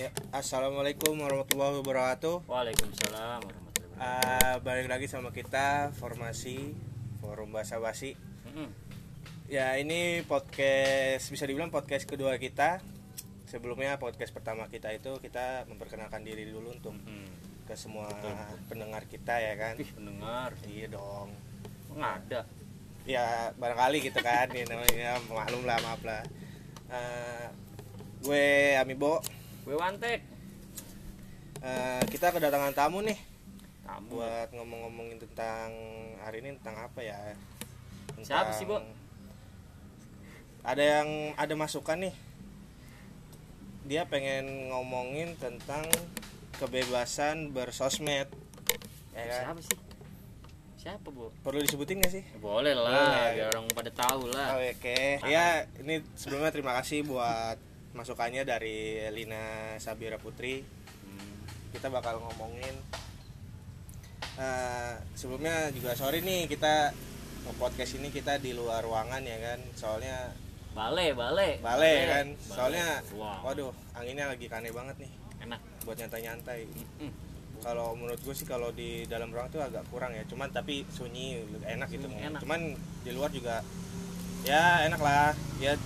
Ya, assalamualaikum warahmatullahi wabarakatuh. Waalaikumsalam warahmatullahi wabarakatuh. Ah, balik lagi sama kita formasi forum bahasa basi. Mm-mm. Ya ini podcast bisa dibilang podcast kedua kita. Sebelumnya podcast pertama kita itu kita memperkenalkan diri dulu untuk Mm-mm. ke semua Betul, betul. pendengar kita ya kan. Ih, pendengar. Iya dong. Nggak ada. Ya barangkali gitu kan. ya, namanya maklum lah maaf lah. Ah, gue Amibo. Gue wantek. Ah, kita kedatangan tamu nih. Kamu. buat ngomong-ngomongin tentang hari ini tentang apa ya? Siapa sih, Bo? Ada yang ada masukan nih. Dia pengen ngomongin tentang kebebasan bersosmed. Ya kan? Siapa sih? Siapa, Bu? Perlu disebutin gak sih? Ya, boleh lah, biar orang pada tahu lah. Oh, Oke, ya ini sebelumnya terima kasih buat masukannya dari Lina Sabira Putri. Hmm. kita bakal ngomongin Eh, sebelumnya juga sorry nih kita podcast ini kita di luar ruangan ya kan soalnya Bale, bale. bale kan Bale. soalnya Wow. waduh anginnya lagi kane banget nih Enak. buat nyantai-nyantai Mm-mm. kalau menurut gue sih kalau di dalam ruang tuh agak kurang ya cuman tapi sunyi enak gitu enak. cuman di luar juga ya enak lah ya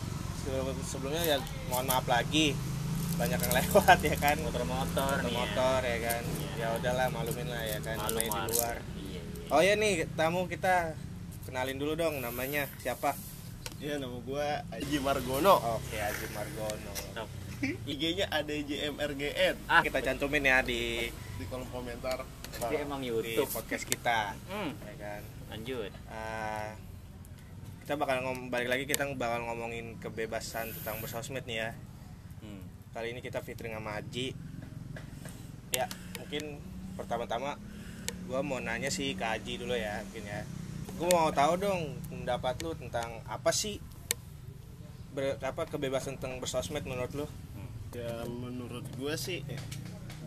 sebelumnya ya mohon maaf lagi banyak yang lewat ya kan Motor-motor nih. ya. motor ya kan ya udahlah malumin lah ya kan Malum namanya di luar Iya. iya. oh ya nih tamu kita kenalin dulu dong namanya siapa Iya nama gua Aji Margono. oke Azim Margono Stop. IG-nya ADJMRGN Ah, kita cantumin ya di di kolom komentar. Dia emang di YouTube. podcast kita Hmm, ya kan lanjut. Ah, kita bakal ngom balik lagi kita bakal ngomongin kebebasan tentang bersosmed nih ya Hmm. kali ini kita featuring sama Aji ya mungkin pertama-tama gua mau nanya sih ke Aji dulu ya mungkin ya gue mau tahu dong pendapat lu tentang apa sih ber, apa kebebasan tentang bersosmed menurut lu Ya menurut gua sih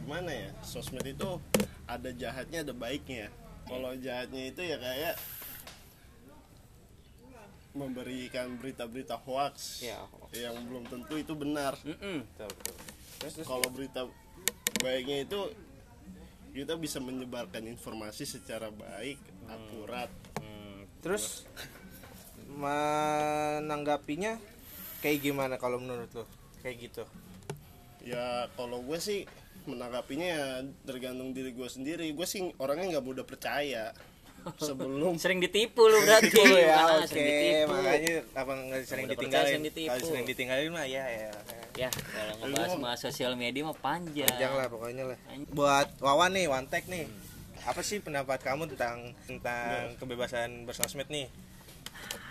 gimana ya? Sosmed itu ada jahatnya ada baiknya. Kalau jahatnya itu ya kayak memberikan berita-berita hoax ya yang belum tentu itu benar. Mm-mm. betul, betul. terus terus Kalau berita baiknya itu kita bisa menyebarkan informasi secara baik, akurat. Hmm. terus menanggapinya kayak gimana kalau menurut lu kayak gitu Ya kalau gue sih menanggapinya ya tergantung diri gue sendiri. Gue sih orangnya nggak mudah percaya sebelum Sering ditipu lu berarti. Ya Ah, oke sering ditipu. makanya apa nggak sering Udah ditinggalin sering ditipu. kalau sering ditinggalin mah ya ya Ya, kalau ngebahas Lu- sama sosial media mah panjang. panjang lah pokoknya lah Panjang. buat Wawan nih Wantek nih apa sih pendapat kamu tentang tentang kebebasan bersosmed nih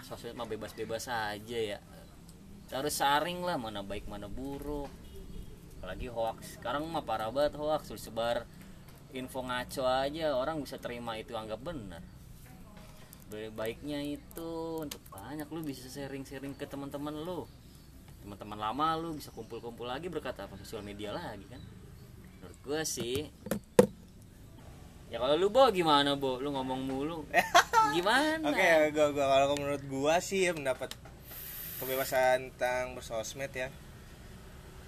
Sosmed mah bebas-bebas aja ya. Harus saring lah mana baik mana buruk. Apalagi hoax. Sekarang mah parah banget hoax. Terus sebar info ngaco aja orang bisa terima itu anggap benar. Be- Baiknya itu untuk banyak lu bisa sharing-sharing ke teman-teman lu. Teman-teman lama lu bisa kumpul-kumpul lagi berkat apa sosial media lagi kan. Menurut gue sih Ya kalau lu Bo gimana Bo? Lu ngomong mulu. Gimana? oke gua gua kalau menurut gua sih ya mendapat kebebasan tentang bersosmed ya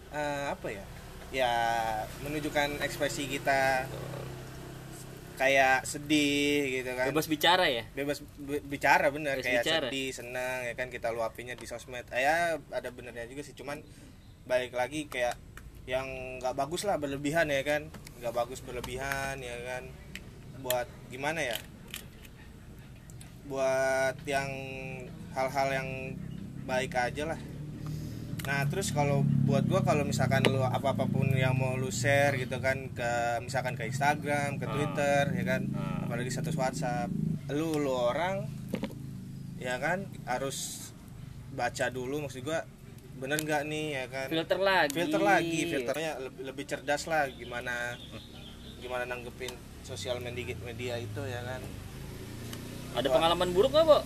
Eh, apa ya ya menunjukkan ekspresi kita kayak sedih gitu kan. Bebas bicara ya? bebas bi- bicara bener. Bebas kayak bicara. sedih senang ya kan kita luapinnya di sosmed. Eh, ya ada benernya juga sih cuman balik lagi kayak yang nggak bagus lah berlebihan ya kan. Nggak bagus berlebihan ya kan. Buat gimana ya? Buat yang hal-hal yang baik aja lah nah terus kalau buat gua kalau misalkan lu apa apa pun yang mau lu share gitu kan ke misalkan ke Instagram ke Ah. Twitter ya kan Ah. apalagi status WhatsApp lu lu orang ya kan harus baca dulu maksud gua bener nggak nih ya kan Filter lagi. filter lagi filternya lebih, lebih cerdas lah gimana gimana nanggepin sosial media media itu ya kan Ada pengalaman buruk nggak, Bo?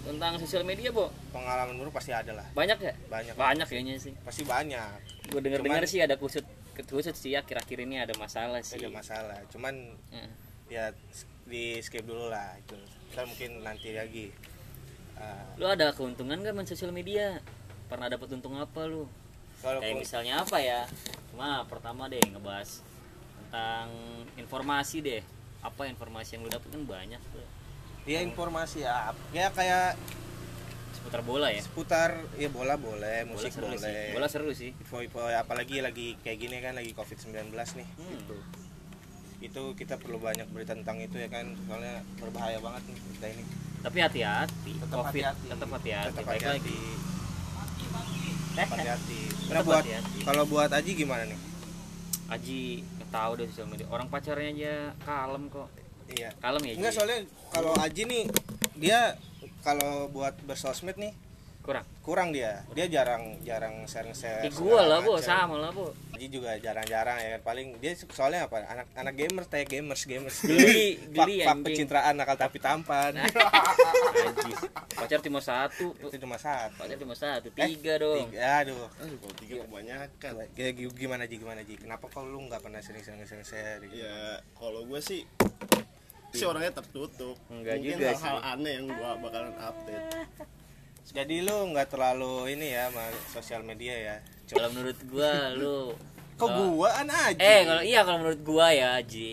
Tentang sosial media, Bo? pengalaman buruk pasti ada lah Banyak ya? banyak Banyak kayaknya sih. pasti banyak Gue denger-dengar Cuman- sih ada kusut kusut sih akhir-akhir ini ada masalah sih. ada masalah cuman Eh, ya di skip dulu lah itu ntar mungkin nanti lagi Ah, Lu ada keuntungan gak main sosial media? Pernah dapat untung apa lu? kalau kayak misalnya apa ya cuma pertama deh ngebahas tentang informasi deh apa informasi yang lu dapet kan banyak tuh ya informasi ya ya kayak seputar bola ya? Seputar ya bola boleh bola musik seru sih. boleh. Bola seru sih. Info-info apalagi lagi kayak gini kan lagi covid 19 nih. Hmm. gitu. Itu kita perlu banyak berita tentang itu ya kan soalnya berbahaya banget nih kita ini. Tapi hati-hati. Tetap covid hati-hati. tetap hati-hati. Tetap hati-hati. Lagi tetap hati-hati. Nah buat kalau buat Aji gimana nih? Aji nggak tahu deh sosial media. Orang pacarnya aja kalem kok iya. Kalem ya enggak soalnya kalau Aji nih dia kalau buat bersosmed nih kurang? kurang dia. Dia jarang jarang share share di gua lah bu. sama lah bu. Aji juga jarang-jarang ya kan. Paling dia soalnya apa? Anak anak gamer kayak gamers gamers. Geli, geli, fak anjing. pencitraan nakal tapi tampan. Anjis. pacar cuma satu itu cuma satu. Pacar cuma satu tiga dong. tiga aduh. Aduh, kalau tiga kebanyakan. Kayak gi- gimana Ji? Gimana Ji? Kenapa kalau lu nggak pernah sering-sering sering share gitu? ya kalau gue sih si orangnya tertutup. Enggak mungkin juga hal-hal sih. aneh yang gue bakalan update. Jadi lu nggak terlalu ini ya sama sosial media ya? Kalau menurut gua lu kok kalau- gua an aja? Eh kalau iya kalau menurut gua ya Ji.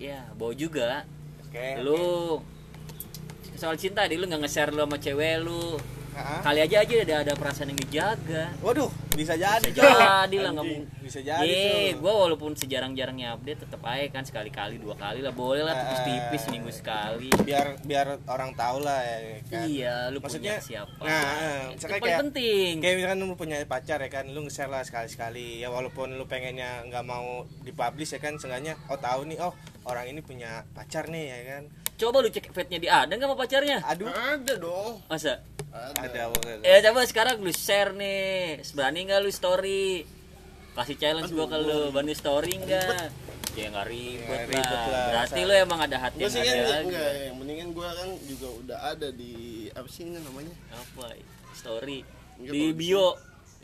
Ya bau juga. Oke. lu soal cinta di lu nggak nge-share lu sama cewek lu Ah, kali aja aja ada ada perasaan yang dijaga. Waduh bisa jadi. Bisa jadi lah nggak mungkin. bisa jadi tuh. gue walaupun sejarang-jarangnya update tetap aja kan sekali-kali dua kali lah boleh lah tipis-tipis Eh. seminggu sekali. Biar biar orang tahu lah ya kan. Iya lu Maksudnya, punya siapa? nah, itu kayak- penting. kayak misalkan lu punya pacar ya kan lu nge-share lah sekali-sekali. Ya walaupun lu pengennya nggak mau dipublish ya kan seenggaknya oh tahu nih oh orang ini punya pacar nih ya kan. Coba lu cek fate-nya di ada nggak sama pacarnya? Aduh. Ada dong. Masa ada, ada ya coba sekarang lu share nih. Berani nggak lu story? Kasih challenge gua ke lu berani story nggak? Ya nggak ribet, Nggak ribet lah. lah. berarti lu emang ada hati gue yang sih kan ada enggak yang mendingan gue kan juga udah ada di apa sih ini namanya? Apa story. Nggak di bio.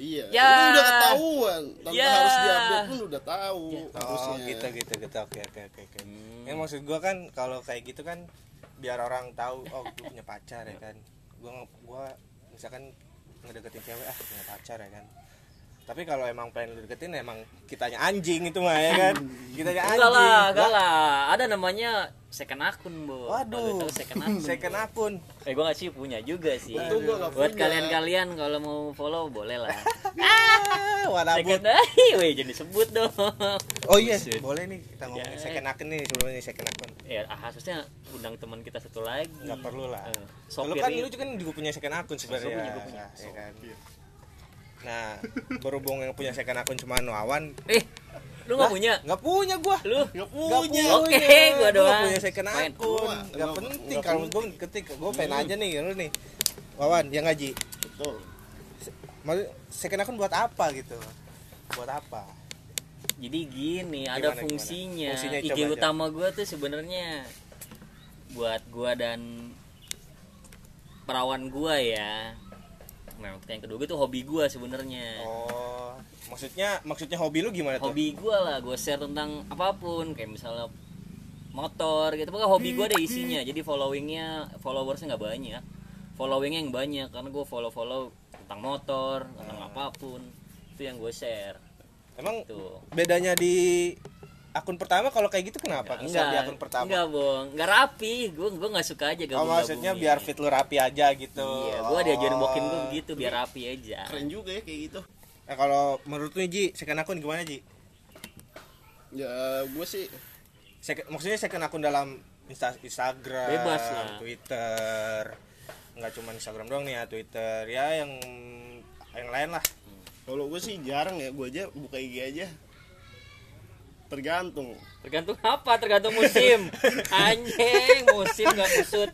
iya Ya. itu udah ketahuan. Tanpa Ya. harus diupdate pun udah tahu oh harusnya. Gitu gitu gitu. Oke oke oke oke. Hmm. ya maksud gua kan kalau kayak gitu kan biar orang tahu oh gue punya pacar ya kan gua nge- gua misalkan ngedeketin cewek ah punya pacar ya kan tapi kalau emang pengen lu deketin emang kitanya anjing itu mah ya kan kitanya anjing Enggak lah, enggak lah. Ada namanya second akun, Bu. waduh tahu second akun. second akun Eh, gua nggak sih punya juga sih. Itu gua Buat punya. kalian-kalian kalau mau follow boleh lah. ah warabut second akun, weh jadi sebut dong. oh iya Buset. boleh nih kita ngomongin Ya. second akun nih sebelumnya second akun Ya, ah, harusnya undang teman kita satu lagi. nggak perlu lah Eh, lu kan ini- lu juga juga punya second akun sebenarnya juga punya. ya kan nah berhubung yang punya second akun cuma Wawan Eh, lu nggak punya? nggak punya gua. Lu? nggak punya. Oke, gua Gua doang. punya second akun. Gua nggak penting kalau gue ketik gue pengen aja nih lu nih. Wawan yang ngaji betul. Second akun buat apa gitu? Buat apa? Jadi gini, Gimana, ada gimana? fungsinya. Fungsinya IG coba utama gua tuh sebenarnya buat gua dan perawan gua ya. Nah, untuk yang kedua tuh hobi gua sebenarnya. oh maksudnya maksudnya hobi lu gimana tuh Hobi gua lah, gua share tentang apa pun kayak misalnya motor gitu. Pokoknya hobi gua ada isinya. Jadi followingnya, followersnya nggak banyak. Followingnya yang banyak karena gua follow-follow tentang motor, tentang Hmm. apa pun. Itu yang gue share. emang Tuh. bedanya di akun pertama kalau kayak gitu kenapa Nge-share di akun pertama Enggak, Bong. Enggak rapi. Gue gue enggak suka aja Oh gabung maksudnya biar fit lu rapi aja gitu. Iya, gue diajarin Oh. bokin gue begitu biar rapi aja. keren juga ya kayak gitu Nah, kalau menurut lu Ji, second akun gimana Ji? ya gue sih Second, maksudnya second akun dalam Insta, Instagram, Bebas lah. Twitter. Enggak cuma Instagram doang nih ya, Twitter. Ya yang yang lain lah. kalau gue sih jarang ya gue aja buka IG aja tergantung Tergantung apa? Tergantung musim. Anjing, musim gak kusut.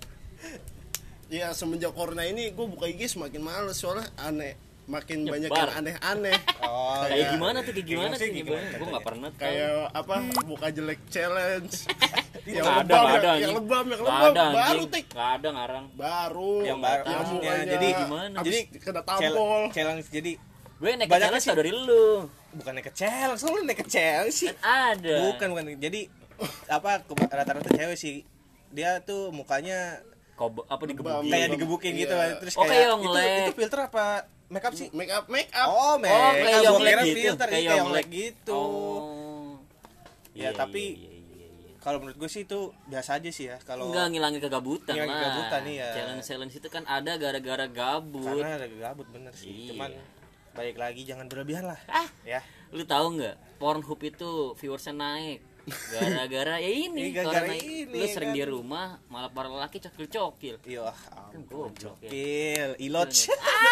ya semenjak corona ini gue buka IG semakin males soalnya aneh makin Nyebar. banyak yang aneh-aneh Oh, Kayak Kayak- gimana tuh? Kayak gimana Gimana tuh? sih, Gimana? gimana Gue katanya? gak pernah tahu. kayak apa buka jelek challenge yang Nggak ada, lebam nggak ada, yang, lebam yang Nggak lebam ada, baru tik Nggak ada ngarang. baru Yang baru, yang maksudnya jadi gimana? Jadi kena tampol challenge jadi Gue naik Banyak challenge dari lu. Bukan naik ke challenge, lu naik ke challenge sih. Kan ada. Bukan bukan. Jadi apa rata-rata cewek sih dia tuh mukanya Kobo, apa digebukin. Kayak Iya. digebukin gitu Iya. terus Oh, kayak kayak yang itu, itu filter apa make up sih make up make up oh make oh up kayak kira gitu filter kayak Yonglek gitu oh Ya, Iya, tapi- iya, iya, iya. kalau menurut gue sih itu biasa aja sih ya kalau Enggak ngilangin kegabutan Ngilangin lah. kegabutan, iya. Challenge challenge itu kan ada gara-gara gabut. karena ada gabut bener sih Iya. cuman baik lagi jangan berlebihan lah Ah, ya lu tahu nggak? Pornhub itu viewersnya naik. Gara-gara ya ini, Iya, gara-gara karena ini, lu sering kan. di rumah malah para lelaki cokil-cokil. iya Kan ampun goblok ya. cokil ilot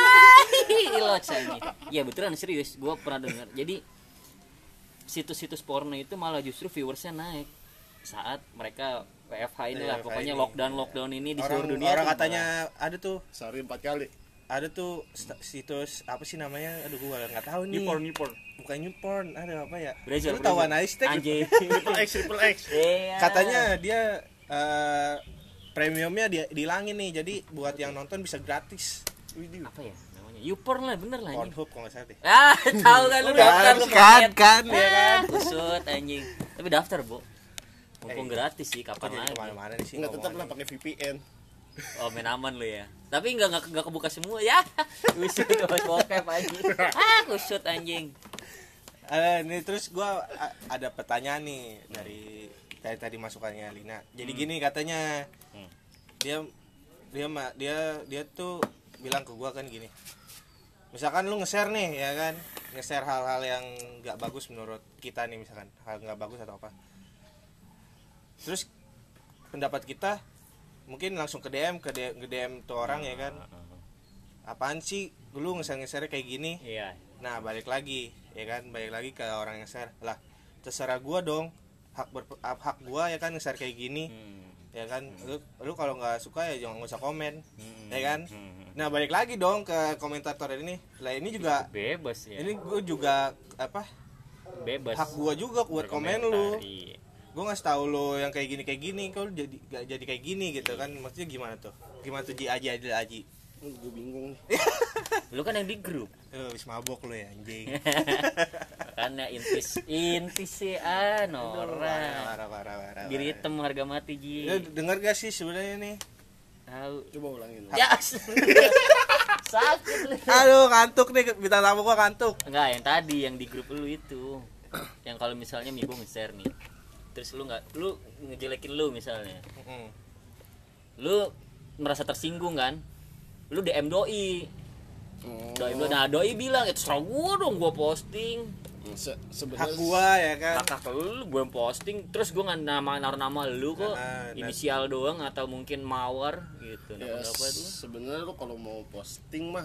Ilot ini. Iya betulan serius, gua pernah dengar. Jadi situs-situs porno itu malah justru viewersnya naik saat mereka WFH ini lah, pokoknya ini. lockdown lockdown ini di orang, seluruh dunia. orang katanya ada tuh sehari empat kali ada tuh situs apa sih namanya? Aduh gua nggak tahu nih. Newporn newporn. Bukan newporn ada apa ya? Brazil, lu tahuan Brazil. aja sih Tek. Anjing. triple x triple x. Iya. katanya dia eh, premiumnya dia dihilangin nih. Jadi buat yang nonton bisa gratis. Apa ya namanya? YouPorn lah bener lah anjing. Pornhub kalau nggak salah deh. Ah tahu kan lu daftar lu kan kan ya kan. ah, kusut anjing. Tapi daftar bu mumpung Eh, gratis sih kapan jadi lagi? ke mana-mana sih nggak tetap lah pakai VPN oh main aman lu ya tapi nggak nggak nggak kebuka semua ya kusut bokep anjing ah kusut anjing Eh, ini terus gua a- ada pertanyaan nih dari dari tadi masukannya Lina. Jadi gini katanya Hmm. dia dia ma- dia dia tuh bilang ke gua kan gini. Misalkan lu nge-share nih ya kan, nge-share hal-hal yang nggak bagus menurut kita nih misalkan hal nggak bagus atau apa. Terus pendapat kita mungkin langsung ke DM ke DM, ke DM tuh orang ya kan. Apaan sih? Lu nge-share kayak gini? iya. Nah balik lagi ya kan? Balik lagi ke orang yang share. Lah terserah gua dong. Hak ber hak gua ya kan nge-share kayak gini. Hmm. ya kan? Lu lu kalau nggak suka ya jangan nggak usah komen. Hmm. ya kan? Hmm. nah balik lagi dong ke komentator ini. Lah ini juga bebas ya. ini gua juga apa? Bebas. Hak gua juga buat komen lu. Iya. Gua nggak tahu lo yang kayak gini kayak gini kau jadi gak jadi kayak gini gitu kan? Maksudnya gimana tuh? Gimana tuh ji aji adil aji? Gue bingung nih. Lu kan yang di grup. Lu habis mabok lo ya anjing. Karena intis intis sih ah parah norak. parah parah parah Biri hitam harga mati ji. Lu denger gak sih sebenarnya nih tahu coba ulangin ya sakit lu. Aduh ngantuk nih bintang tamu gua ngantuk. enggak yang tadi yang di grup lu itu. Yang kalau misalnya Mibo nge-share nih terus lu nggak lu ngejelekin lu misalnya. Mm. lu merasa tersinggung kan? Lu DM doi. Oh, doi doi nah doi bilang itu serah gua dong gua posting. Se- Hak sebenarnya gua ya kan. kakak lu gue posting terus gue nggak nama naruh nama lu kok. Nah, nah. inisial doang atau mungkin mawar gitu ya nama apa tuh sebenarnya lu kalau mau posting mah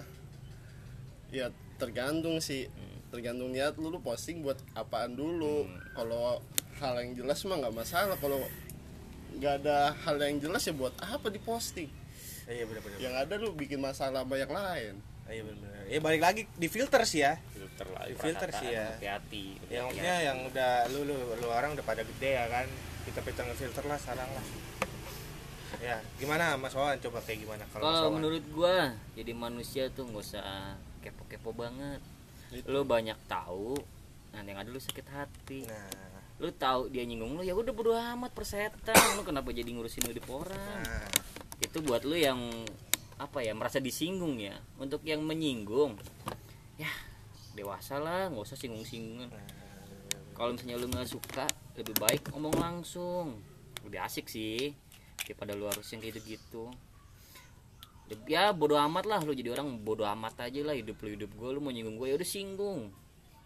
ya tergantung sih. Tergantung niat lu lu posting buat apaan dulu. Kalau hal yang jelas mah nggak masalah kalau nggak ada hal yang jelas ya buat apa diposting Iya benar benar. yang ada lu bikin masalah banyak lain Iya benar benar. Ya balik lagi di filter sih ya. filter lah Di filter sih ya. hati-hati Yang maksudnya yang udah lu lu lu orang udah pada gede ya kan. Kita kita ngefilter lah sekarang lah. Ya, gimana Mas Wawan coba kayak gimana kalau menurut gua jadi manusia tuh nggak usah kepo-kepo banget lu banyak tahu nanti yang ada lu sakit hati Nah, lu tahu dia nyinggung lu ya udah bodo amat persetan. Lu kenapa jadi ngurusin hidup orang? Nah, itu buat lu yang apa ya merasa disinggung ya. Untuk yang menyinggung ya dewasa lah nggak usah singgung singgungan kalau misalnya lu nggak suka lebih baik ngomong langsung. Lebih asik sih daripada lu harus yang kayak gitu ya bodo amat lah lu jadi orang bodo amat aja lah hidup lu hidup gue lu mau nyinggung gue ya udah singgung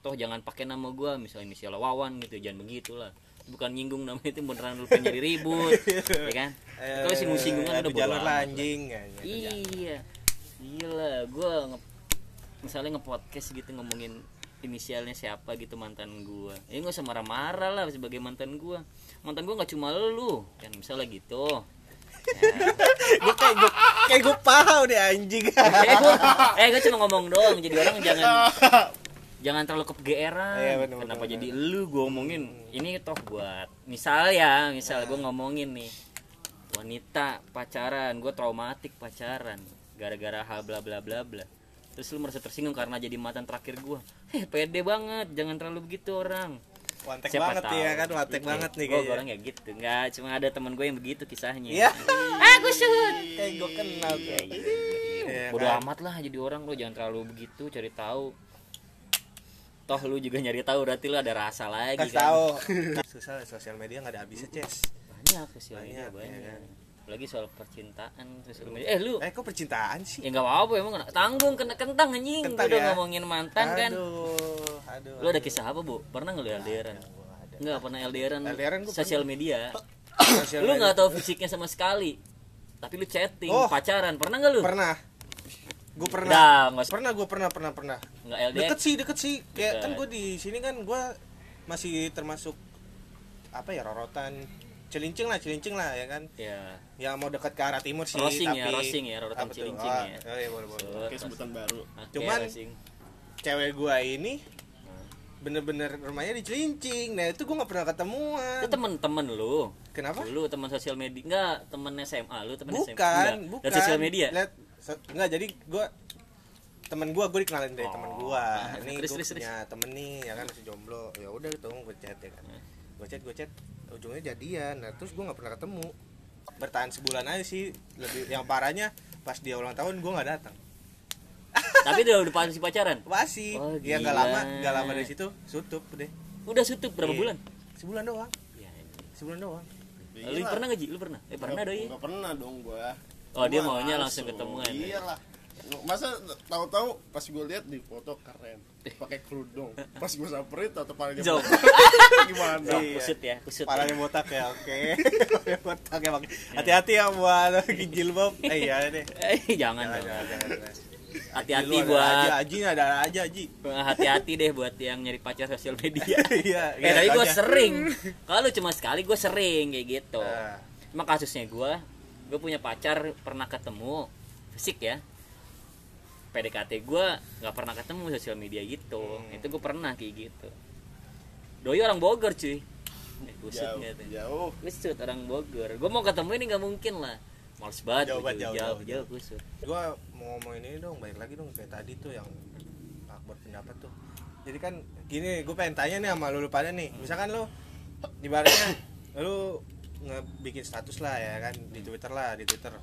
toh jangan pakai nama gue misalnya inisial Wawan gitu jangan begitulah bukan nyinggung nama itu beneran lu pengen jadi ribut ya kan kalau singgung singgungan udah jalur anjing ya, ya, ya. Iya. Gila, gua nge misalnya nge-podcast gitu ngomongin inisialnya siapa gitu mantan gua. Ya nggak usah marah-marah lah sebagai mantan gua. Mantan gua nggak cuma lu, kan misalnya gitu. Gua kayak gua kayak gua paham deh anjing. eh gua eh gua cuma ngomong doang. Jadi orang jangan jangan terlalu kegeeran. Iya, bener, Kenapa bener, jadi lu gua ngomongin ini toh buat misal ya, misal gua ngomongin nih wanita pacaran, gue traumatik pacaran gara-gara hal bla bla bla bla. Terus lu merasa tersinggung karena jadi mantan terakhir gua. Heh, pede banget, jangan terlalu begitu orang. Wantek Siapa banget tahu. nih ya kan, wantek Iya, banget nih kayaknya. orang ya gitu. Enggak, cuma ada teman gue yang begitu kisahnya. Iya. Ah, gue shoot. Kayak gua kenal tuh. Iya, iya, iya. Iya bodo kan? amat lah jadi orang lu jangan terlalu begitu cari tahu toh lu juga nyari tahu berarti lu ada rasa lagi kasih kan? tahu. Susah sosial media nggak ada habisnya ces. Banyak sosial media Banyak, banyak, ya kan? lagi soal percintaan sosial media. Eh lu eh kok percintaan sih? Ya nggak apa-apa emang kena tanggung kena kentang anjing. Kentang udah ya? ngomongin mantan kan? Aduh aduh lu ada kisah apa bu? Pernah nggak lu LDRan nggak pernah LDRan LDRan gua sosial media. Sosial lu nggak tahu fisiknya sama sekali. Tapi lu chatting Oh. pacaran. Pernah nggak lu? Pernah. Gue pernah. Usah- pernah gue pernah pernah pernah nggak LDR deket sih deket sih. Kayak Deket. kan gue di sini kan gue masih termasuk apa ya rorotan. Celincing lah celincing lah ya kan? Ya yang mau dekat ke arah timur sih Rosing tapi ya, rosing ya, rorotan celincing Ah, ya. oh iya boleh boleh. Oke sebutan baru. Oke, Cuman- rosing. cewek gue ini bener-bener rumahnya di celincing nah itu gue nggak pernah ketemuan. Itu temen-temen lu? Kenapa? Dulu teman sosial media enggak temen SMA lu temen SMA bukan Enggak. bukan. dari sosial media? Lihat, so- enggak jadi gue temen gue gue dikenalin dari Oh. temen gue ini Terus, gue punya temen nih ya kan masih jomblo. Ya udah gitu gue chat ya kan. Gue chat gue chat ujungnya jadian. Nah terus gue nggak pernah ketemu. Bertahan sebulan aja sih lebih yang parahnya pas dia ulang tahun gue nggak datang. Tapi udah udah pasti pacaran? Masih. Oh, ya nggak gila. lama nggak lama dari situ tutup deh. Udah tutup berapa Iya. bulan? Sebulan doang. Ya, sebulan doang. Lu pernah nggak Ji? lu pernah? Eh pernah doi. Gak pernah dong gua. Oh, dia Gua maunya langsung ketemuan. ya? Masa tahu-tahu pas gue lihat di foto keren, pakai kerudung. Pas gue samperin atau palanya Jauh. gimana? Iya. kusut ya kusut Parahnya botak ya, oke. Botak ya, Bang. Hati-hati ya buat jilbab. Eh iya deh. eh jangan Jangan, dong. jangan, jangan. hati-hati buat Aji, Aji ada aja Aji. hati-hati deh buat yang nyari pacar sosial media Iya. eh tapi gue aja. sering kalau cuma sekali gue sering kayak gitu. Cuma kasusnya gue gue punya pacar pernah ketemu fisik ya PDKT gue nggak pernah ketemu sosial media gitu Hmm. itu gue pernah kayak gitu doi orang Bogor cuy eh, kusut Jauh, tuh jauh. kusut orang Bogor gue mau ketemu ini nggak mungkin lah males banget Jauh jauh, jauh, jauh, jauh, kusut Gua mau ngomongin ini dong, balik lagi dong kayak tadi tuh yang akbar pendapat tuh. Jadi kan gini, gue pengen tanya nih sama lu, lu pada nih. Misalkan lu ibaratnya lu ngebikin status lah ya kan di Twitter lah, di Twitter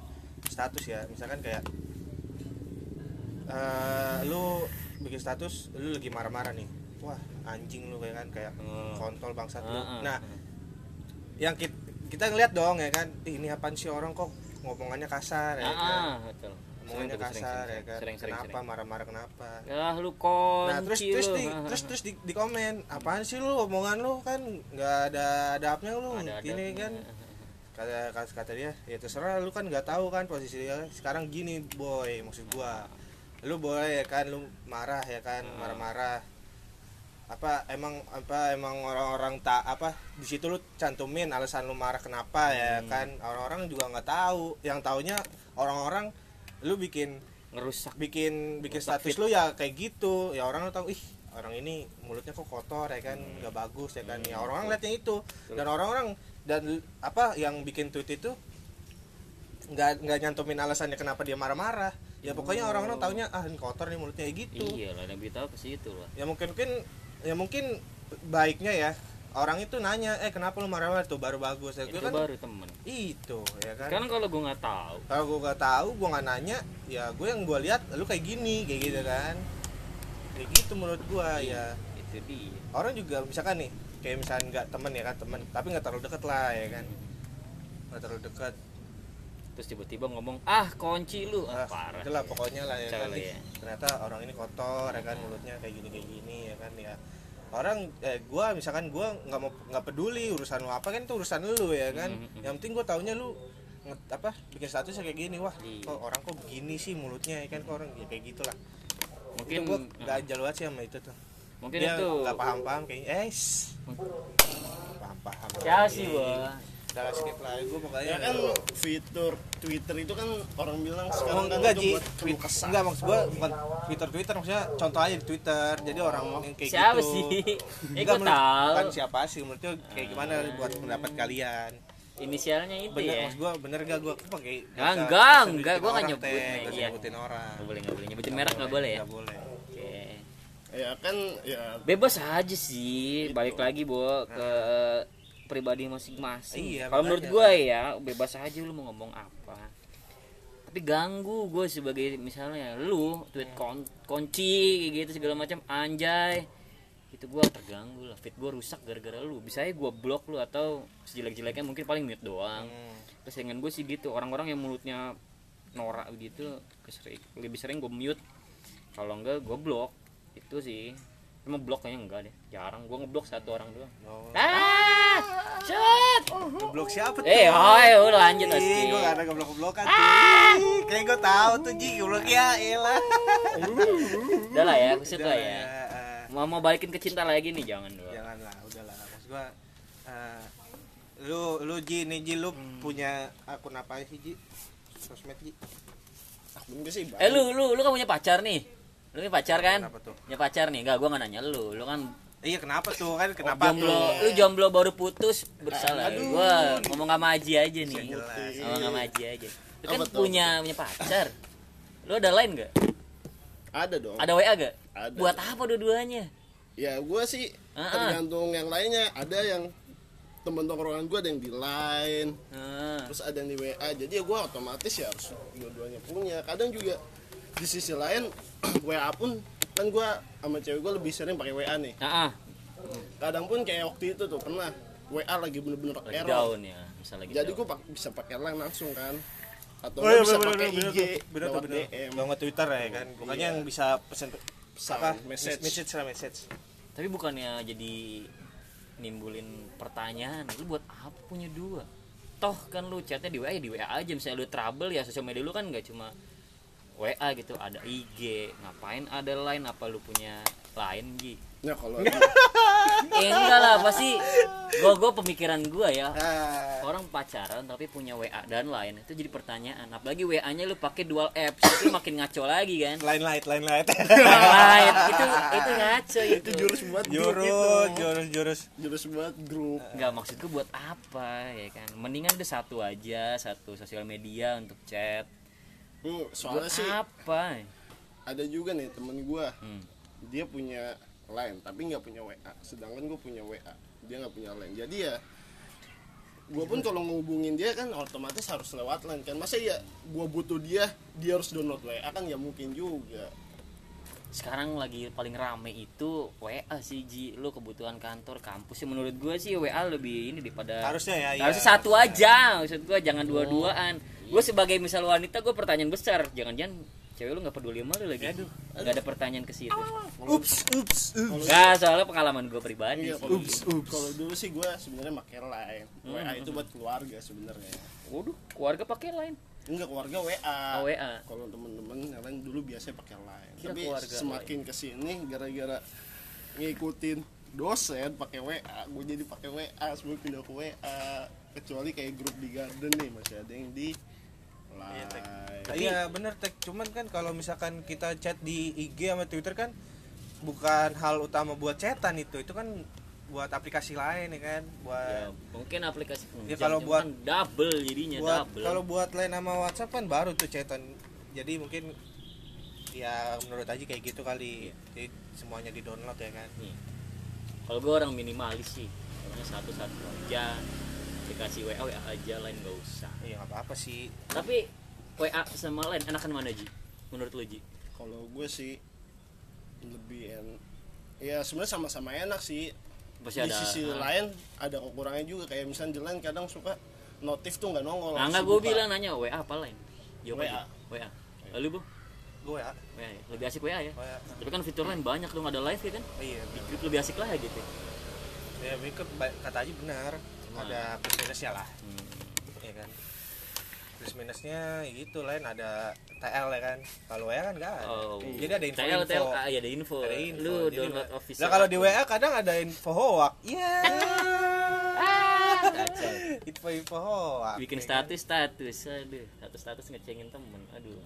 status ya. Misalkan kayak eh lu bikin status lu lagi marah-marah nih. Wah, anjing lu kayak kan kayak Hmm. kontol bangsat lu. Heeh. Nah, yang kita, kita ngeliat dong ya kan, "Ih, ini apaan sih orang kok ngomongannya kasar ya ah, kan. ah, betul Ngomongannya Sering kasar sering, ya kan. sering, sering, kenapa marah-marah kenapa? ya lu kunci Nah, terus terus lu. di, terus terus di, di komen, apaan sih lu omongan lu kan nggak ada adabnya lu Ada gini kan. Kata kata dia, ya terserah lu kan nggak tahu kan posisi dia sekarang gini boy maksud gua. Lu boleh ya kan lu marah ya kan, Hmm. marah-marah. Apa emang apa emang orang-orang tak apa di situ lu cantumin alasan lu marah kenapa ya Hmm. kan orang-orang juga nggak tahu yang taunya orang-orang lu bikin ngerusak bikin bikin Rusak status fit. lu ya kayak gitu ya orang lu tahu ih orang ini mulutnya kok kotor ya kan Hmm. nggak bagus ya kan ya orang-orang liatnya itu dan orang-orang dan apa yang bikin tweet itu nggak nggak nyantumin alasannya kenapa dia marah-marah ya pokoknya orang-orang taunya ah ini kotor nih mulutnya kayak gitu. Iya lah yang beritahu ke situ lah. Ya mungkin mungkin ya mungkin baiknya ya orang itu nanya eh kenapa lu marah-marah? Tuh baru bagus. Ya itu kan baru temen. Itu ya kan? Kan kalau gue nggak tahu. Kalau gue gak tahu gue nggak nanya ya gue yang gue lihat lu kayak gini kayak gitu kan? Kayak gitu menurut gue ya. itu dia. Orang juga misalkan nih kayak misalkan nggak temen ya kan temen tapi nggak terlalu deket lah ya kan? Nggak terlalu deket terus tiba-tiba ngomong ah kunci lu. Ah, ah, parah. itulah pokoknya lah ya kan. Ya. ternyata orang ini kotor ya kan mulutnya kayak gini kayak gini ya kan ya. Orang eh gue misalkan gue nggak mau nggak peduli urusan lu apa kan itu urusan lu ya kan. Mhm, mhm. yang penting gue taunya lu nge- apa bikin statusnya kayak gini wah Iya. kok orang kok begini sih mulutnya ya kan kok orang ya kayak gitulah. Mungkin itu gue ah, nggak ajal banget sih sama itu tuh. Mungkin dia itu nggak paham paham kayaknya eh paham paham ya sih gua udah skip lah gue pokoknya Ya kan fitur Twitter itu kan orang bilang sekarang Oh, kan enggak itu buat keluh tweet, kesah. enggak maksud gue bukan Twitter Twitter maksudnya contoh aja di Twitter. Jadi orang yang kayak siapa gitu. sih? Eh Enggak, gue tahu. bukan siapa sih menurutnya kayak gimana buat pendapat kalian. Inisialnya itu bener ya? maksud gue bener gak gue pakai Ah, enggak, enggak, nyebutin gua nggak orang, nyebut, iya. nyebutin orang. Nggak boleh nggak boleh. Nyebutin merek nggak boleh ya? nggak boleh. Oke. Ya kan ya bebas aja sih Gitu. balik lagi bo ke pribadi masing-masing. Iya, kalau menurut gue ya bebas aja lu mau ngomong apa. Tapi ganggu gue sebagai misalnya lu tweet kon kunci gitu segala macam anjay. Itu gue terganggu lah. Fit gue rusak gara-gara lu. Bisa aja gue blok lu atau sejelek-jeleknya mungkin paling mute doang. Hmm. keseringan gue sih gitu. Orang-orang yang mulutnya norak gitu kesering, lebih sering gue mute. Kalau enggak gue blok itu sih emang blok kayaknya enggak deh. Jarang. Gue ngeblok satu orang doang. Oh. ah shit Ngeblok siapa tuh? eh hai udah lanjut pasti gue gak ada ngeblok-ngeblokan tuh Kayak gue tahu tuh Ji, ngeblok ya, elah udah lah ya kusut lah Udah ya. eh, mau mau balikin ke cinta lagi nih jangan dong Janganlah, udahlah. Maksud gue eh, Lu, lu Ji, nih Ji, lu punya akun apa sih Ji? Sosmed Ji? akun gue sih eh lu lu lu kan punya pacar nih lu punya pacar kan? Kenapa tuh? punya pacar nih? Enggak gua nggak nanya lu. Lu kan Iya kenapa tuh? Kan kenapa jomblo. tuh? lu jomblo baru putus bersalah. Aduh. gua ngomong sama Aji aja nih. Jelas. ngomong sama Aji aja. Lu kan tuh? punya punya pacar? Lu ada lain gak ada dong. Ada WA gak Ada. buat apa dua-duanya? Ya gue sih Ah, ah. tergantung yang lainnya. Ada yang temen tongkrongan gue ada yang di line nah, terus ada yang di WA jadi ya gue otomatis ya harus dua-duanya punya. Kadang juga di sisi lain WA pun kan gue sama cewek gue lebih sering pakai WA nih. Nah, ah, kadang pun kayak waktu itu tuh pernah WA lagi bener-bener lagi error. down ya bisa lagi jadi gue bisa pakai line langsung kan. Atau Oh nggak iya bisa bener pakai bener IG bener bener lewat bener. DM Lewat Twitter ya kan. Bukannya Iya. yang bisa Pesan, apa? message. Message lah message. Tapi bukannya jadi nimbulin pertanyaan lu buat apa punya dua? Toh kan lu chatnya di WA ya di WA aja. Misalnya lu trouble ya sosial media lu kan nggak cuma WA gitu ada IG ngapain ada lain apa lu punya lain Gi? Ya kalau eh enggak lah pasti gua gua pemikiran gua ya. Ah, orang pacaran tapi punya WA dan lain itu jadi pertanyaan. Apalagi WA nya lu pakai dual apps itu makin ngaco lagi kan? Line light line light. Lain itu itu ngaco itu, itu. jurus buat grup jurus itu. jurus jurus. Jurus buat grup. Enggak maksud gue buat apa ya kan? Mendingan udah satu aja Satu sosial media untuk chat Buat soalnya sih apa ada juga nih temen gue Hmm. dia punya line tapi nggak punya WA sedangkan gue punya WA dia nggak punya line. Jadi ya gue pun kalau ngehubungin dia kan otomatis harus lewat line kan. Masa ya gue butuh dia dia harus download WA kan ya mungkin juga. Sekarang lagi paling rame itu WA sih Ji. Lu kebutuhan kantor kampus sih. Menurut gue sih WA lebih ini daripada harusnya ya iya. Harusnya satu aja. Maksud gue jangan dua-duaan Gue sebagai misal wanita gue pertanyaan besar. Jangan-jangan cewek lu gak peduli sama lu lagi. Aduh. Gak ada pertanyaan ke situ. Ups ups ups. Gak soalnya pengalaman gue pribadi Iya, sih. Ups, ups. kalau dulu sih gue sebenarnya pakai line. WA itu buat keluarga sebenarnya. Waduh keluarga pakai lain enggak keluarga WA Oh, WA. kalau temen-temen yang lain dulu biasanya pakai line. Kira tapi keluarga semakin ke sini gara-gara ngikutin dosen pakai WA gue jadi pakai WA semua pindah ke WA kecuali kayak grup di garden nih masih ada yang di Iya, Tek. line Iya bener tek. Cuman kan kalau misalkan kita chat di IG sama Twitter kan bukan hal utama buat chatan itu. Itu kan buat aplikasi lain ya kan? Ya, buat mungkin aplikasi Ya, kalau itu buat- kan double jadinya buat double. kalau buat lain sama WhatsApp kan baru tuh chatan. Jadi mungkin ya menurut aja kayak gitu kali. Jadi semuanya di download ya kan? Nih. Kalau gue orang minimalis sih, orangnya satu satu aja. Dikasih WA WA aja lain gak usah. iya nggak apa-apa sih Tapi WA sama lain enakan mana Ji? Menurut lu Ji? kalau gue sih lebih en ya sebenarnya sama-sama enak sih Pasti di ada. sisi ah. lain ada kekurangannya juga kayak misalnya line kadang suka notif tuh nggak nongol Nah, enggak gue bilang nanya WA apa lain? Jawab WA. aja. WA. Lalu bu? gue ya WA ya. Lebih asik WA ya. oh, ya. Tapi kan fitur lain banyak dong ada live ya kan? iya Di grup lebih asik lah ya gitu. ya mikir kata aja benar Cuma- ada plus minusnya lah Hmm. ya kan plus minusnya ya gitu lain ada TL ya kan kalau WA kan enggak ada Oh. jadi ada info TL, TL, ah, iya ada info. ada info Lu Jadi download official. nah kalau di. WA kadang ada info hoak iya Kacau. info info hoak Bikin ya kan? status status, aduh, status status ngecengin temen, aduh,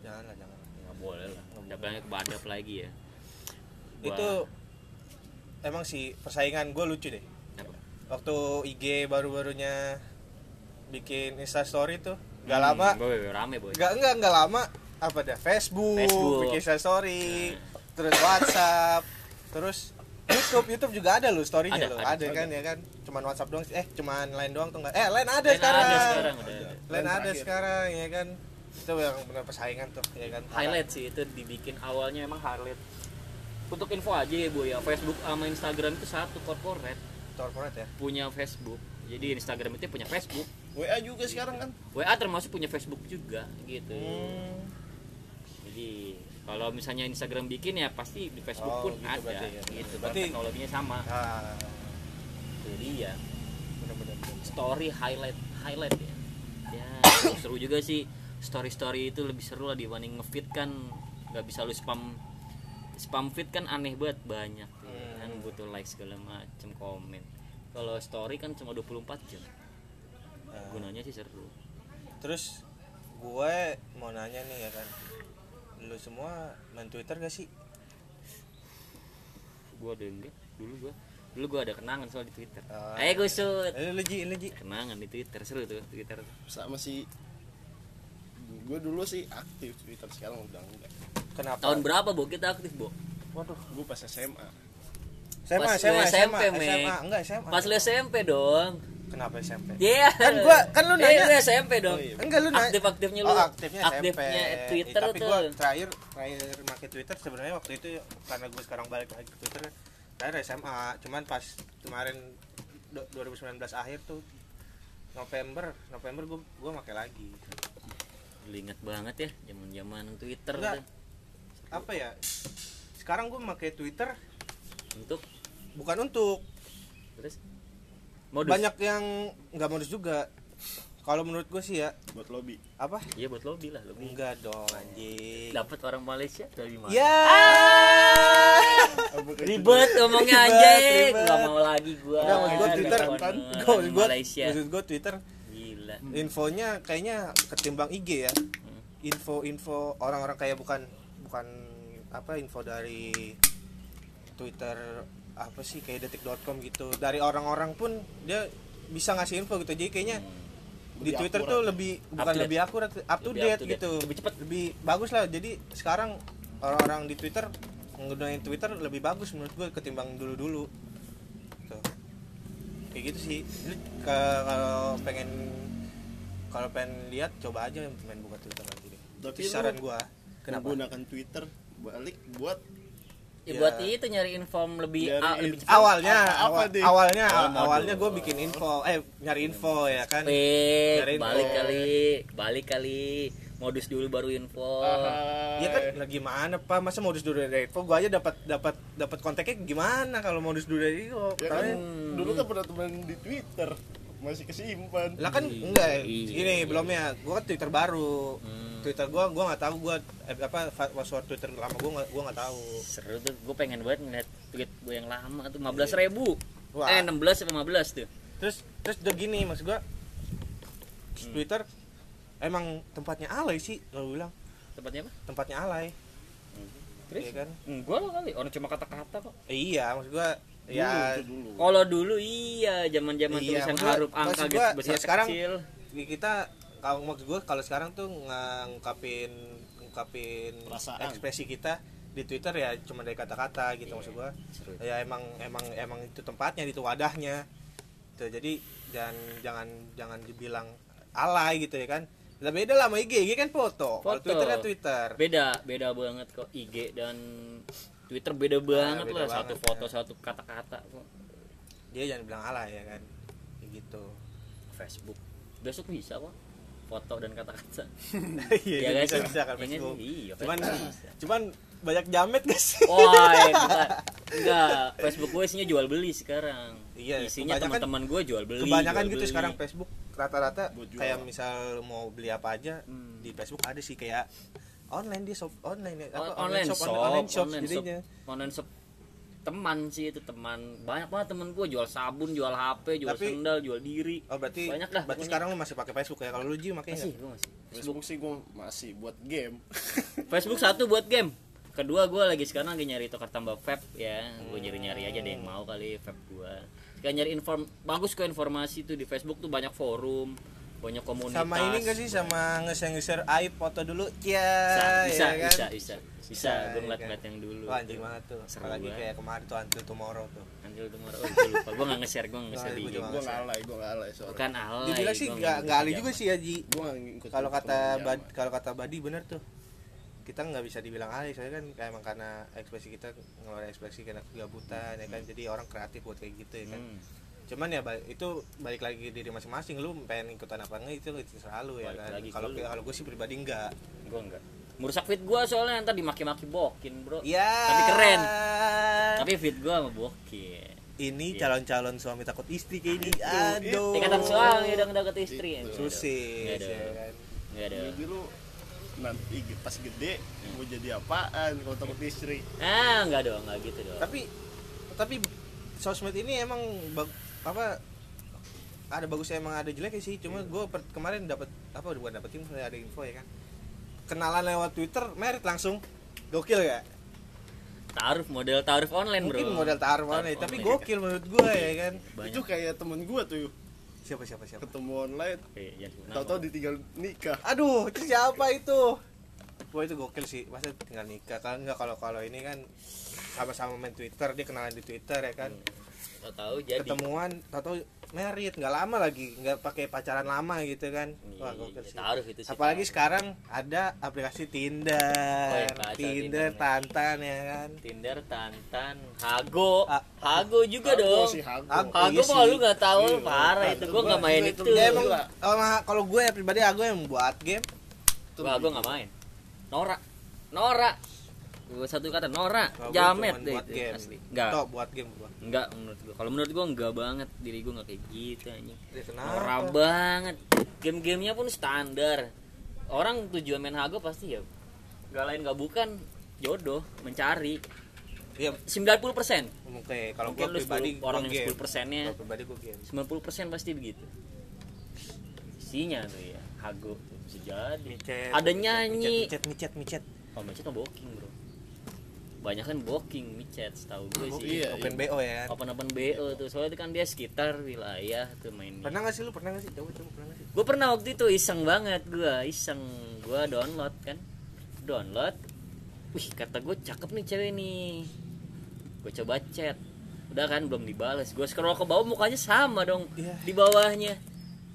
jangan lah jangan nggak boleh lah udah banyak badap lagi ya Gua- itu emang sih persaingan gue lucu deh? Waktu IG baru-barunya bikin Insta Story tuh nggak Hmm, lama. boy, boy, rame boy. Nggak nggak nggak lama. Apa dah Facebook, Facebook. bikin Insta Story Nah. terus WhatsApp terus YouTube. YouTube juga ada loh storynya Ada, loh. ada, ada, kan ya kan? Cuman WhatsApp doang eh cuman lain doang tuh nggak? Eh lain ada Lain sekarang. ada sekarang udah ada. lain ada sekarang ya kan? Itu yang benar persaingan tuh ya kan? Highlight sih itu dibikin awalnya emang highlight. Untuk info aja ya bu ya. Facebook sama Instagram itu satu corporate corporate ya? Punya Facebook. Jadi Instagram itu punya Facebook. WA juga sekarang kan? WA termasuk punya Facebook juga gitu. Hmm. jadi kalau misalnya Instagram bikin ya pasti di Facebook Oh, pun gitu ada berarti ya. gitu. Berarti- teknologinya sama. Ah. Jadi ya benar-benar story highlight highlight ya. Ya seru juga sih. Story story itu lebih seru lah dibanding ngefeed kan. Nggak bisa lu spam spam feed kan aneh banget banyak. Hmm. Butuh like segala macem komen. Kalau story kan cuma 24 jam. Ah. gunanya sih seru. Terus gue mau nanya nih ya kan. Lu semua main Twitter gak sih? Gua ada enggak. Dulu gua dulu gua ada kenangan soal di Twitter. Oh. ayo gusut Eh, lu Ji, lu Ji. kenangan di Twitter seru tuh Twitter sama si gue dulu sih aktif Twitter sekarang udah enggak. Kenapa? Tahun berapa bu kita aktif bu waduh. Gue pas SMA SMA Pas SMA SMA SMP, Mek. SMA enggak SMA pas lu SMP dong kenapa SMP Iya. Kan gua- kan lu Eh, nanya- lu SMP dong. Oh, iya. enggak lu na- Aktif aktifnya lu. oh, aktifnya, aktifnya SMP. Twitter Eh, tapi tuh. gua terakhir terakhir pakai Twitter sebenarnya waktu itu karena gue sekarang balik lagi ke Twitter terakhir SMA cuman pas kemarin du- 2019 akhir tuh November November gue gue pakai lagi Lu inget banget ya zaman-zaman Twitter Enggak. apa ya sekarang gue pakai Twitter Untuk bukan untuk terus modus. banyak yang nggak modus juga kalau menurut gue sih ya buat lobby apa Iya buat lobby lah, lobby. enggak dong anjing Dapat orang Malaysia dari mana? ya bukan Ribet ngomongnya aja. ribet. Gak mau lagi gua. Enggak, maksud gua Ada Twitter kan. gua- Malaysia. maksud gue Twitter Gila. infonya kayaknya ketimbang IG ya info-info orang-orang kayak bukan bukan apa info dari Twitter apa sih kayak detik.com gitu. Dari orang-orang pun dia bisa ngasih info gitu. Jadi kayaknya di Lebih Twitter akurat tuh ya. lebih Up bukan lebih akurat up to Lebih up date to date. gitu. Lebih cepet. lebih bagus lah. Jadi sekarang orang-orang di Twitter menggunakan Twitter lebih bagus menurut gue ketimbang dulu-dulu. Tuh. kayak gitu sih. Kalau pengen kalau pengen lihat coba aja main buka Twitter lagi deh. Tapi saran gua. Kenapa? menggunakan Twitter balik buat Ya, Ya. buat itu nyari info lebih Nyari a- lebih cepat. awalnya Apa- apa awal- awalnya Oh, awalnya gue bikin info. eh nyari info ya kan? Eh, Nyari info. balik kali, balik kali. Modus dulu baru info. Iya kan lah gimana pak? Masa modus dulu dari info? Gue aja dapat dapat dapat kontaknya gimana kalau modus dulu dari info? Ya kan? Dulu kan pernah teman di Twitter masih kesimpan. Lah kan Iya, enggak iya. gini belumnya gue kan Twitter baru. Hmm. Twitter gue gue nggak tahu gue eh, apa password Twitter lama gue nggak gue nggak tahu. Seru tuh, gue pengen banget ngeliat tweet gue yang lama tuh 15 ribu. Wah. Eh 16 sampai 15 tuh? Terus terus udah gini maksud gue Twitter emang tempatnya alay sih kalau bilang. Tempatnya apa? tempatnya alay. Terus? Iya kan? Enggak lah kali, orang cuma kata-kata kok. Eh, iya maksud gue ya dulu, Kalau dulu iya, zaman zaman Iya, tulisan maksud huruf angka maksud gitu besar ya sekarang- kecil kita kalau maksud gue kalau sekarang tuh ngungkapin ngungkapin Perasaan. ekspresi kita di Twitter ya cuma dari kata-kata gitu maksud gue Seru. ya emang emang emang itu tempatnya itu wadahnya tuh jadi jangan jangan jangan dibilang alay gitu ya kan Lah beda lah sama IG, IG kan foto. Kalau Foto. Twitter kan Twitter. Beda, beda banget kok IG dan Twitter beda banget beda lah satu banget, foto ya. satu kata-kata kok. Dia jangan bilang alay ya kan. Gitu. Facebook besok bisa kok foto dan kata-kata Iya, Iya kan bisa bisa kan Iya? Facebook. Iya, Cuman cuman banyak jamet gak sih? Wah, enggak, enggak. Facebook gue isinya jual beli sekarang. Iya, isinya teman-teman gue jual beli. Kebanyakan jual gitu beli. sekarang Facebook rata-rata kayak misal mau beli apa aja Hmm. di Facebook ada sih kayak online dia shop online ya apa On- online shop, online shop online shop, jadinya. online shop. Teman sih itu teman. Banyak banget temen gue jual sabun, jual HP, jual Tapi- sendal, jual diri. Oh berarti Banyak lah berarti sekarang lu masih pakai Facebook ya? Kalau lu Ji makanya Masih, gue masih. Facebook sih gue masih buat game Facebook satu buat game. Kedua gue lagi sekarang lagi nyari tukar tambah vape ya. Gue nyari-nyari aja deh yang mau kali vape gue. Kayak nyari inform bagus kok informasi tuh di Facebook tuh banyak forum, banyak komunitas. Sama ini enggak sih? Sama nge-share aib foto dulu? Ya, bisa bisa, ya kan? bisa bisa. Bisa gue kan? ngeliat-ngeliat yang dulu. Wah, anjing banget tuh. Seru apalagi banget. kayak kemarin tuh Until Tomorrow tuh. Until Tomorrow oh, gue lupa. Gue gak nge-share gue gak nge-share Nah, di gue nggak alay gue nggak alay soalnya bukan alay dibilang sih gua nggak nggak ahli ngikutin juga sih ya Ji nggak kalau kata kalau kata Badi bener tuh. Kita nggak bisa dibilang ahli soalnya kan kayak emang karena ekspresi kita ngeluarin ekspresi karena kegabutan ya kan? Jadi orang kreatif buat kayak gitu ya kan? Hmm, cuman ya itu balik lagi diri masing-masing. Lu pengen ikutan apa enggak itu itu selalu ya Balik kan. kalau kalau gue sih pribadi enggak. Gue enggak. Merusak fit gue soalnya ntar dimaki-maki bokin bro. Ya. Tapi keren. tapi fit gue sama bokin. Ini Iya. calon-calon suami takut istri kayak ini. Aduh. ikatan suami udah ngedeket istri Nggak ada. ya kan. Nggak ada. Jadi lu nanti pas gede mau jadi apaan kalau takut istri? Ah nggak dong nggak gitu dong. Tapi tapi sosmed ini emang apa ada bagusnya emang ada jeleknya sih cuma Iya. gue kemarin dapat apa bukan dapat info ada info ya kan. Kenalan lewat twitter merit langsung. Gokil ya taruh model taruh online bro. mungkin model taruh Taruh nih tapi online. gokil menurut gue ya kan. Banyak. itu kayak temen gue tuh siapa siapa siapa? Ketemu online. Jangan sebut nama. tahu-tahu ditinggal nikah. Aduh itu siapa itu? Wah itu gokil sih, masa tinggal nikah? Kan enggak kalau kalau ini kan sama-sama main Twitter, dia kenalan di Twitter ya kan. Tahu-tahu jadi Ketemuan, tahu merit nggak lama lagi, nggak pakai pacaran lama gitu kan. Wah Iya, gokil sih. taruh itu sih Apalagi taruh. sekarang ada aplikasi Tinder, Oh, iya, kacau Tinder. Tantan ya kan. Tinder Tantan Hago Ah, Hago juga Hago dong sih, Hago. Hago. Hago iya mah lu nggak tahu Iya, parah Hago itu gua gua nggak main itu itu. Ya emang kalau gue ya pribadi aku yang buat game Wah, gua nggak main. Nora. Nora. Gua satu kata Nora. Kalau gua Jamet deh buat itu game. asli. Enggak. Tok buat game gua. Enggak menurut gua. Kalau menurut gua enggak banget diri gua enggak kayak gitu anjing. Ya, Nora banget. Game-gamenya pun standar. Orang tujuan main Hago pasti ya Gak lain gak bukan jodoh mencari Iya, 90% Oke, kalau Mungkin lu pribadi 10 orang gua yang game. 10% nya Kalau pribadi gue game. 90% pasti begitu isinya tuh ya Hago tuh bisa jadi Micet, ada micet, nyanyi micet, micet, micet. oh micet mah booking bro banyak kan booking micet setahu gue Oh, sih iya, Open BO ya kan. open open bo tuh soalnya itu kan dia sekitar wilayah tuh mainnya Pernah gak sih lu? Pernah gak sih? Coba coba pernah gak sih? gue pernah waktu itu iseng banget gue iseng gue download kan download wih kata gue cakep nih cewek nih gue coba chat udah kan belum dibales gue scroll ke bawah mukanya sama dong Iya. di bawahnya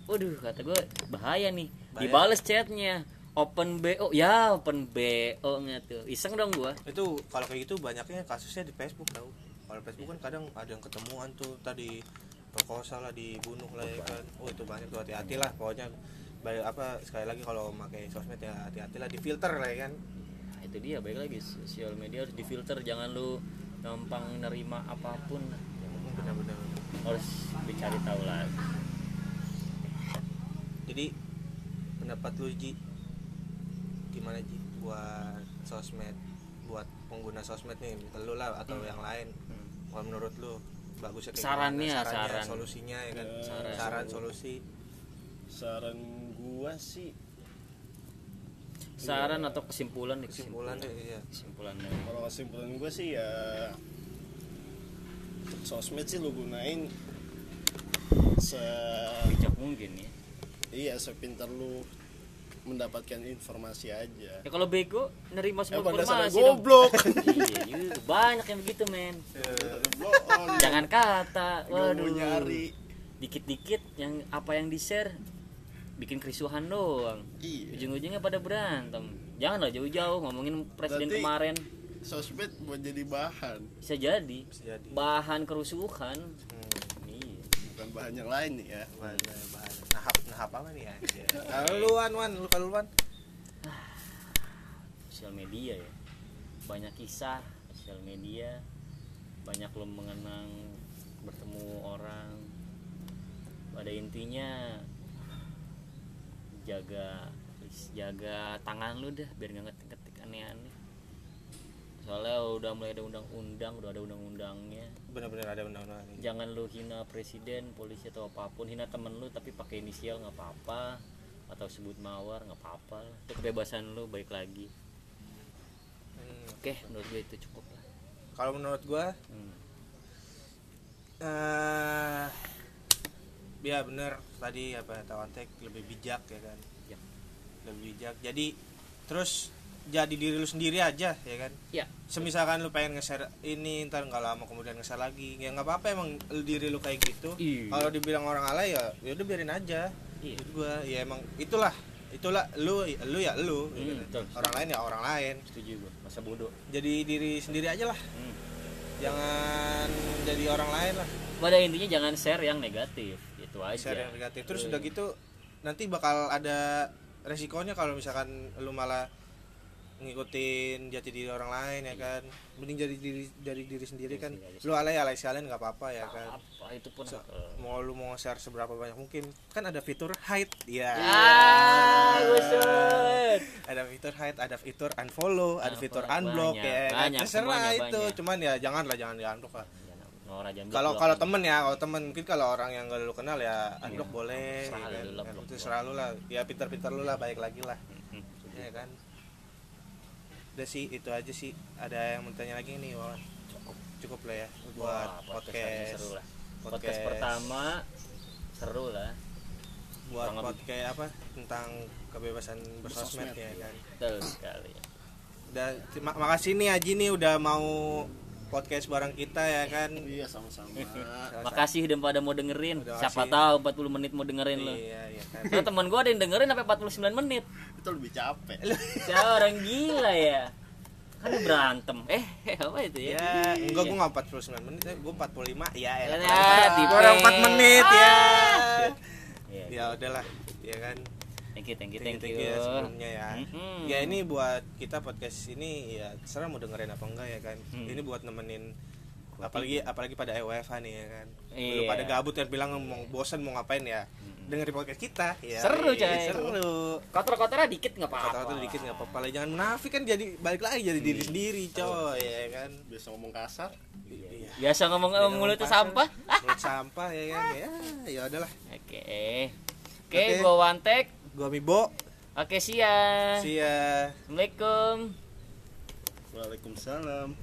waduh kata gue bahaya nih Bahaya. dibales chatnya open bo ya open bo nya tuh iseng dong gue Itu kalau kayak gitu banyaknya kasusnya di Facebook tau. Kalau Facebook kan kadang ada yang ketemuan tuh tadi perkosa lah dibunuh lah ya kan. Oh itu banyak tuh hati-hati lah pokoknya baik apa sekali lagi kalau pakai sosmed ya hati-hati lah difilter lah ya kan. nah, itu dia baik lagi sosial media harus difilter jangan lu gampang nerima apa pun Benar-benar. harus dicari tahu lagi Jadi pendapat lu Ji gimana Ji? Buat sosmed buat pengguna sosmed nih lu lah atau yang lain. Kalau menurut lu bagusnya kayak Sarannya, gimana? saran. solusinya ya kan? Ya, saran, saran. solusi. Saran gua sih saran atau kesimpulan nih kesimpulan deh iya. Kesimpulan kalau kesimpulan gua sih ya sosmed sih lu gunain se bijak mungkin ya. Iya sepintar lu mendapatkan informasi aja. Ya kalau bego nerima semua dasarnya informasi dong. goblok. Iya juga. banyak yang begitu men. On. jangan kata waduh. nyari. Dikit-dikit yang apa yang di share bikin kerusuhan doang. Iya. Ujung-ujungnya pada berantem. Janganlah jauh-jauh ngomongin presiden Berarti- kemarin. sosmed buat jadi bahan. Bisa jadi. Bisa jadi. Bahan kerusuhan. Hmm. iya. Bukan bahan yang lain nih ya. Bahan bahan nahap apa nih ya? Kalau lu wan. Wan lu kalau lu wan sosial media ya. Banyak kisah sosial media. Banyak lo mengenang bertemu orang. Pada intinya jaga jaga tangan lu dah biar nggak ngetik-ngetik aneh-aneh soalnya udah mulai ada undang-undang udah ada undang-undangnya. Benar-benar ada undang-undang jangan lu hina presiden polisi atau apa pun hina temen lu tapi pakai inisial nggak apa-apa. Atau sebut mawar nggak apa-apa. Itu kebebasan lu baik lagi. Hmm. oke menurut gue itu cukup lah. Kalau menurut gua Hmm. eh ya bener. Tadi apa tawantek lebih bijak ya kan? Bijak. lebih bijak. Jadi terus jadi diri lu sendiri aja ya kan? Ya. Semisalkan lu pengen nge-share ini ntar nggak lama kemudian nge-share lagi. Ya nggak apa-apa emang lu- diri lu kayak gitu. Iya. kalau dibilang orang alay ya ya udah biarin aja. Iya. Gua ya emang itulah itulah lu lu ya lu ya Hmm, kan? betul. orang lain ya orang lain. Setuju gue masa bodoh. Jadi diri sendiri aja lah. Hmm. jangan jadi orang lain lah. Pada intinya jangan share yang negatif itu aja. Share yang negatif. Terus udah gitu nanti bakal ada resikonya kalau misalkan lu malah ngikutin jati diri orang lain ya kan? Mending jadi diri dari diri sendiri kan. Iya, lu alay alay sekalian nggak apa-apa ya kan? Apa itu pun So, mau lu mau share seberapa banyak mungkin kan ada fitur hide ya. Ah buset ada fitur hide ada fitur unfollow ada Ah, fitur banyak, unblock ya kan? banyak, terserah itu banyak. cuman ya jangan lah. Jangan di unblock lah jam kalau kalau temen ya kalau temen mungkin kalau orang yang gak lu kenal ya unblock boleh Serah ya kan? lu lah, Kan blok, itu blok. serah lu lah. Ya pintar-pintar lu lah baik lagi lah. Hmm. ya kan udah sih itu aja sih. Ada yang mau tanya lagi nih Wawan? Cukup cukup lah ya buat Wah, podcast podcast. seru lah. Podcast, podcast. pertama seru lah. Buat kurang lebih. podcast apa? Tentang kebebasan bersosmed. Bersosmed, ya kan? Betul sekali. Udah terima makasih nih Aji nih udah mau podcast bareng kita ya kan? Iya sama-sama. Makasih udah pada mau dengerin. Udah siapa tahu 40 menit mau dengerin lo. Iya iya kan. Soalnya temen gue ada yang dengerin sampai 49 menit. Itu lebih capek. Saya orang gila ya. Kan berantem. Eh eh, apa itu ya? Ya enggak gua nggak 49 menit gue 45 ya Ya, ya tipe. kurang 4 menit ya. Iya, ya udahlah ya kan thank you thank you thank thank you, you. ya sebelumnya ya. Mm-mm. ya ini buat kita podcast ini ya terserah mau dengerin apa enggak ya kan? Hmm. ini buat nemenin apalagi apalagi pada EWFH nih ya kan? Lu Iya. pada gabut kan bilang mau bosan mau ngapain ya? Dengerin podcast kita ya. Seru, iya, coy. seru. Kotor-kotornya dikit nggak apa-apa. Kata-kata dikit nggak apa-apa. Lah jangan munafik kan jadi balik lagi jadi diri sendiri coy ya kan? Biasa ngomong kasar. Iya. Biasa ngomong ngomong mulut itu pasar, sampah. Mulut sampah ya kan? Ya ya udahlah. Oke. Oke Oke. gua wantek gua Mibo oke siang see ya assalamualaikum. Waalaikumsalam